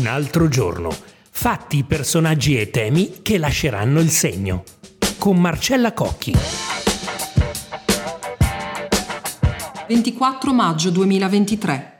Un altro giorno. Fatti, personaggi e temi che lasceranno il segno. Con Marcella Cocchi. 24 maggio 2023.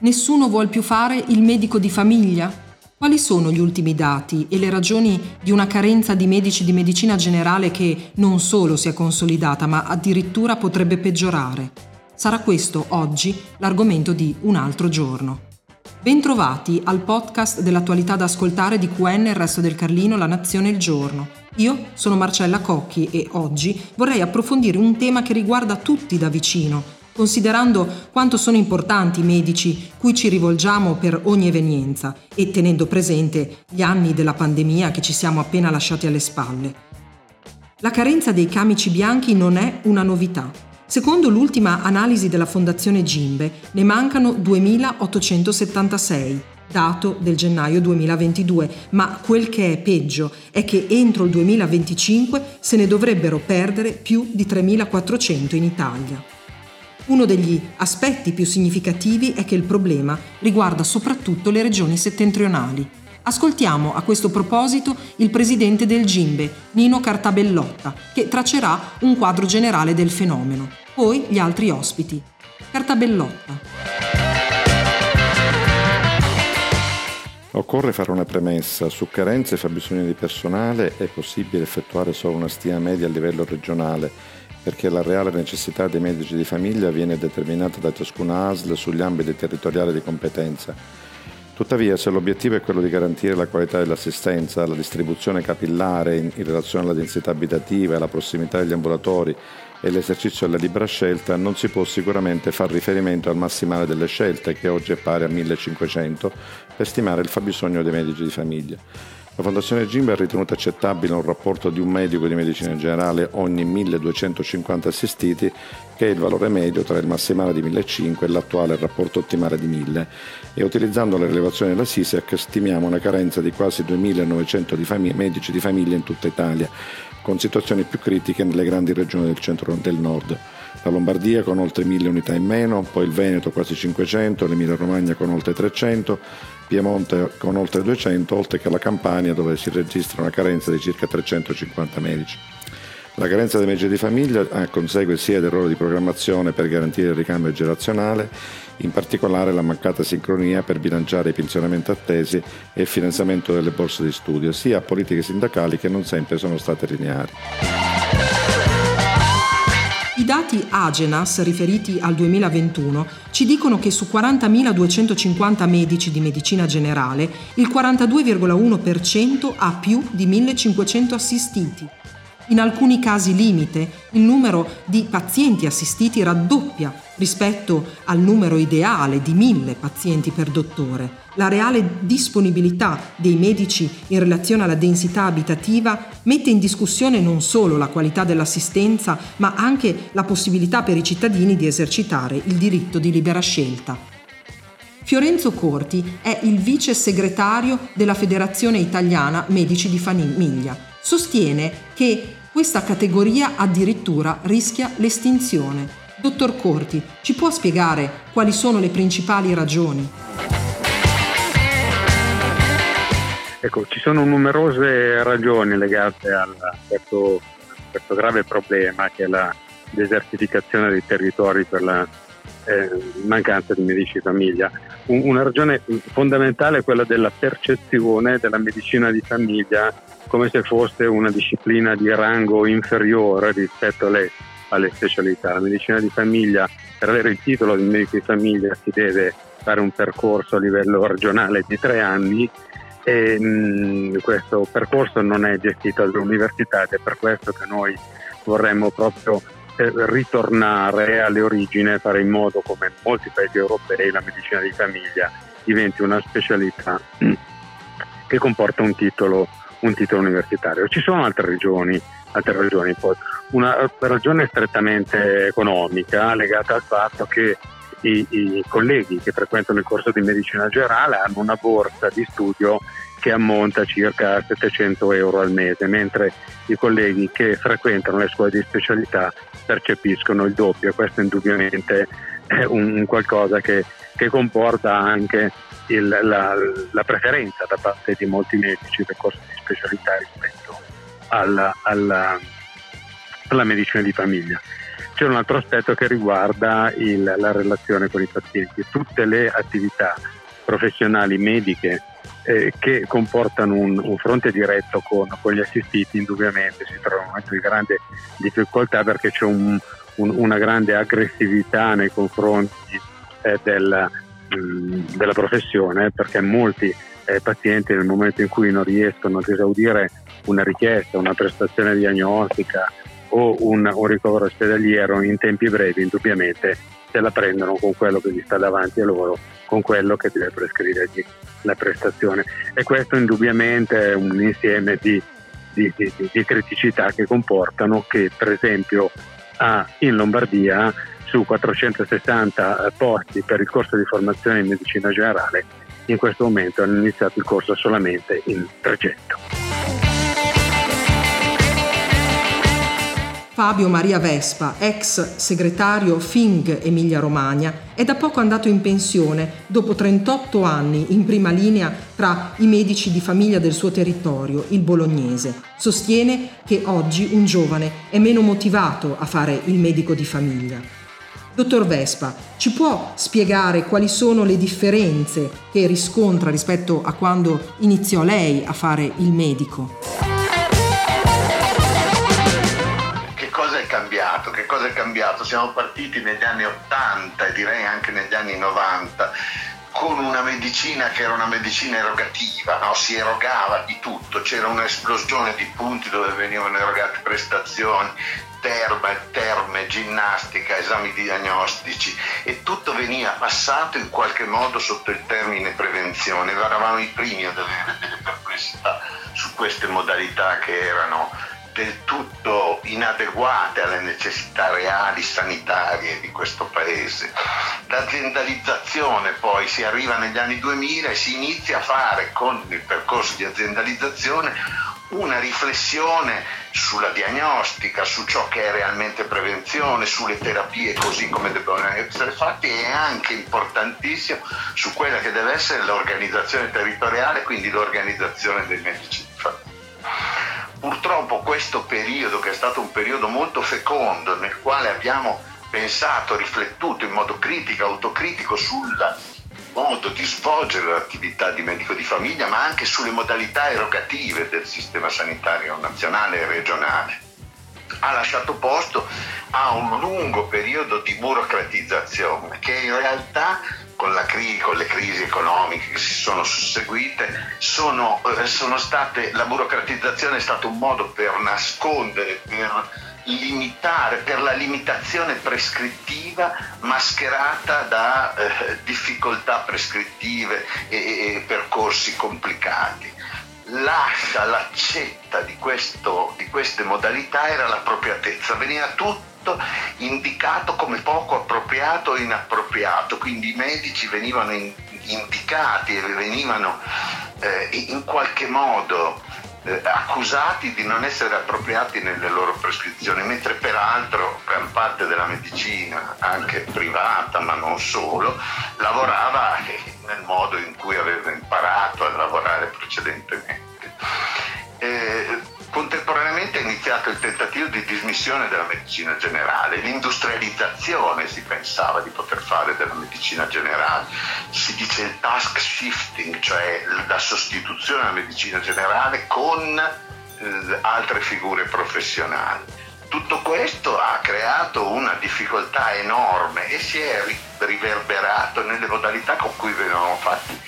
Nessuno vuol più fare il medico di famiglia? Quali sono gli ultimi dati e le ragioni di una carenza di medici di medicina generale che non solo si è consolidata, ma addirittura potrebbe peggiorare? Sarà questo oggi l'argomento di Un altro giorno. Bentrovati al podcast dell'attualità da ascoltare di QN Il Resto del Carlino, La Nazione il Giorno. Io sono Marcella Cocchi e oggi vorrei approfondire un tema che riguarda tutti da vicino, considerando quanto sono importanti i medici cui ci rivolgiamo per ogni evenienza e tenendo presente gli anni della pandemia che ci siamo appena lasciati alle spalle. La carenza dei camici bianchi non è una novità. Secondo l'ultima analisi della Fondazione Gimbe, ne mancano 2.876, dato del gennaio 2022, ma quel che è peggio è che entro il 2025 se ne dovrebbero perdere più di 3.400 in Italia. Uno degli aspetti più significativi è che il problema riguarda soprattutto le regioni settentrionali. Ascoltiamo a questo proposito il presidente del Gimbe, Nino Cartabellotta, che traccerà un quadro generale del fenomeno. Poi gli altri ospiti. Cartabellotta. Occorre fare una premessa. Su carenze e fabbisogno di personale è possibile effettuare solo una stima media a livello regionale perché la reale necessità dei medici di famiglia viene determinata da ciascuna ASL sugli ambiti territoriali di competenza. Tuttavia, se l'obiettivo è quello di garantire la qualità dell'assistenza, la distribuzione capillare in, relazione alla densità abitativa alla prossimità degli ambulatori e l'esercizio della libera scelta, non si può sicuramente far riferimento al massimale delle scelte, che oggi è pari a 1500, per stimare il fabbisogno dei medici di famiglia. La Fondazione Gimba ha ritenuto accettabile un rapporto di un medico di medicina generale ogni 1250 assistiti, che è il valore medio tra il massimale di 1500 e l'attuale rapporto ottimale di 1000, e utilizzando le rilevazioni della SISEC stimiamo una carenza di quasi 2900 di famiglie, medici di famiglia in tutta Italia, con situazioni più critiche nelle grandi regioni del centro del nord. La Lombardia con oltre 1000 unità in meno, poi il Veneto quasi 500, l'Emilia Romagna con oltre 300, Piemonte con oltre 200, oltre che la Campania dove si registra una carenza di circa 350 medici. La carenza dei medici di famiglia consegue sia l'errore di programmazione per garantire il ricambio generazionale, in particolare la mancata sincronia per bilanciare i pensionamenti attesi e il finanziamento delle borse di studio, sia a politiche sindacali che non sempre sono state lineari. I dati Agenas riferiti al 2021 ci dicono che su 40.250 medici di medicina generale il 42,1% ha più di 1.500 assistiti. In alcuni casi limite il numero di pazienti assistiti raddoppia rispetto al numero ideale di 1000 pazienti per dottore. La reale disponibilità dei medici in relazione alla densità abitativa mette in discussione non solo la qualità dell'assistenza, ma anche la possibilità per i cittadini di esercitare il diritto di libera scelta. Fiorenzo Corti è il vice segretario della Federazione Italiana Medici di Famiglia. Sostiene che questa categoria addirittura rischia l'estinzione. Dottor Corti, ci può spiegare quali sono le principali ragioni? Ecco, ci sono numerose ragioni legate a questo, questo, grave problema che è la desertificazione dei territori per la eh, mancanza di medici di famiglia. Un, una ragione fondamentale è quella della percezione della medicina di famiglia come se fosse una disciplina di rango inferiore rispetto alle, alle specialità. La medicina di famiglia, per avere il titolo di medico di famiglia si deve fare un percorso a livello regionale di tre anni e mh, questo percorso non è gestito dall'università ed è per questo che noi vorremmo proprio ritornare alle origini e fare in modo come in molti paesi europei la medicina di famiglia diventi una specialità che comporta un titolo un titolo universitario. Ci sono altre ragioni, altre ragioni una ragione strettamente economica legata al fatto che i, i, colleghi che frequentano il corso di medicina generale hanno una borsa di studio che ammonta circa 700 euro al mese, mentre i colleghi che frequentano le scuole di specialità percepiscono il doppio. Questo indubbiamente è un, qualcosa che, che comporta anche il, la, la, preferenza da parte di molti medici del corso di specialità rispetto alla, alla, alla medicina di famiglia. C'è un altro aspetto che riguarda il, la relazione con i pazienti. Tutte le attività professionali mediche eh, che comportano un, un, fronte diretto con, con, gli assistiti indubbiamente si trovano in un momento di grande difficoltà perché c'è un, un, una grande aggressività nei confronti eh, del, mh, mm, della professione perché molti eh, pazienti nel momento in cui non riescono ad esaudire una richiesta, una prestazione diagnostica o un, un ricovero ospedaliero in tempi brevi indubbiamente se la prendono con quello che gli sta davanti a loro con quello che deve prescrivergli la prestazione. E questo indubbiamente è un insieme di, di, di, di criticità che comportano che per esempio a, in Lombardia su 460 posti per il corso di formazione in medicina generale in questo momento hanno iniziato il corso solamente in 300. Fabio Maria Vespa, ex segretario Fing Emilia Romagna, è da poco andato in pensione dopo 38 anni in prima linea tra i medici di famiglia del suo territorio, il bolognese. Sostiene che oggi un giovane è meno motivato a fare il medico di famiglia. Dottor Vespa, ci può spiegare quali sono le differenze che riscontra rispetto a quando iniziò lei a fare il medico? Cosa è cambiato? Siamo partiti negli anni 80 e direi anche negli anni 90 con una medicina che era una medicina erogativa, no? si erogava di tutto, c'era un'esplosione di punti dove venivano erogate prestazioni, terme, terme, ginnastica, esami diagnostici e tutto veniva passato in qualche modo sotto il termine prevenzione. Eravamo i primi ad avere delle perplessità su queste modalità che erano del tutto inadeguate alle necessità reali sanitarie di questo paese. L'aziendalizzazione poi si arriva negli anni 2000 e si inizia a fare con il percorso di aziendalizzazione una riflessione sulla diagnostica, su ciò che è realmente prevenzione, sulle terapie così come devono essere fatte e anche importantissimo su quella che deve essere l'organizzazione territoriale, quindi l'organizzazione dei medici. Purtroppo questo periodo, che è stato un periodo molto fecondo, nel quale abbiamo pensato, riflettuto in modo critico, autocritico sul modo di svolgere l'attività di medico di famiglia, ma anche sulle modalità erogative del sistema sanitario nazionale e regionale, ha lasciato posto a un lungo periodo di burocratizzazione che in realtà con, crisi, con, le crisi economiche che si sono susseguite, sono, eh, sono state, la burocratizzazione è stato un modo per nascondere, per limitare, per la limitazione prescrittiva mascherata da eh, difficoltà prescrittive e, e, percorsi complicati. L'ascia, l'accetta di, questo, di queste modalità era l'appropriatezza, veniva tutto tutto indicato come poco appropriato e inappropriato, quindi i medici venivano in, indicati e venivano eh, in qualche modo eh, accusati di non essere appropriati nelle loro prescrizioni, mentre peraltro gran parte della medicina, anche privata ma non solo, lavorava nel modo in cui aveva imparato a lavorare precedentemente. Eh, Contemporaneamente è iniziato il tentativo di dismissione della medicina generale, l'industrializzazione si pensava di poter fare della medicina generale, si dice il task shifting, cioè la sostituzione della medicina generale con eh, altre figure professionali. Tutto questo ha creato una difficoltà enorme e si è riverberato nelle modalità con cui venivano fatti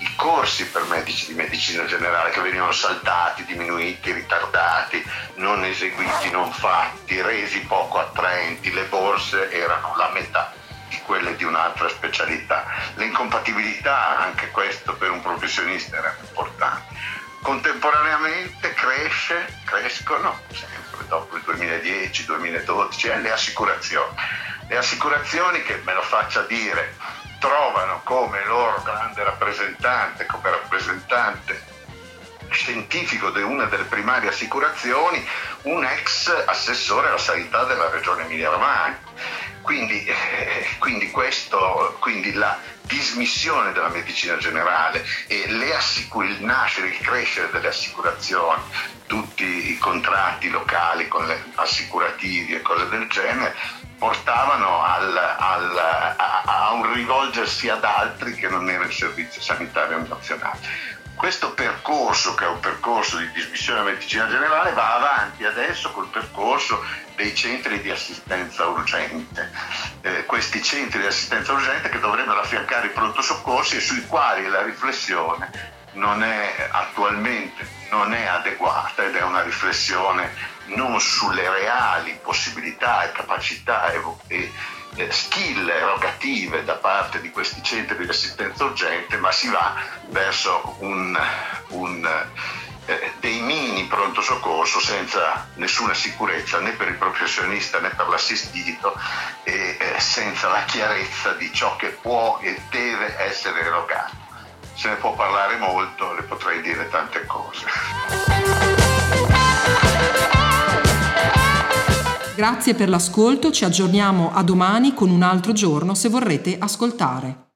i corsi per medici di medicina generale che venivano saltati, diminuiti, ritardati, non eseguiti, non fatti, resi poco attraenti, le borse erano la metà di quelle di un'altra specialità. L'incompatibilità, anche questo per un professionista era importante. Contemporaneamente cresce, crescono, sempre dopo il 2010-2012, le assicurazioni. Le assicurazioni che me lo faccia dire trovano come loro grande rappresentante, come rappresentante scientifico di una delle primarie assicurazioni, un ex assessore alla sanità della regione Emilia-Romagna. Quindi, eh, quindi, questo, quindi la dismissione della medicina generale e assicur- il nascere, il crescere delle assicurazioni, tutti i contratti locali con le assicurativi e cose del genere, portavano al, al, a, a, un rivolgersi ad altri che non era il servizio sanitario nazionale. Questo percorso, che è un percorso di dismissione della medicina generale, va avanti adesso col percorso dei centri di assistenza urgente. Eh, questi centri di assistenza urgente che dovrebbero affiancare i pronto soccorsi e sui quali la riflessione non è attualmente non è adeguata ed è una riflessione non sulle reali possibilità e capacità e, e skill erogative da parte di questi centri di assistenza urgente, ma si va verso un, un, eh, dei mini pronto soccorso senza nessuna sicurezza né per il professionista né per l'assistito e eh, senza la chiarezza di ciò che può e deve essere erogato. Se ne può parlare molto, le potrei dire tante cose. Grazie per l'ascolto, ci aggiorniamo a domani con un altro giorno se vorrete ascoltare.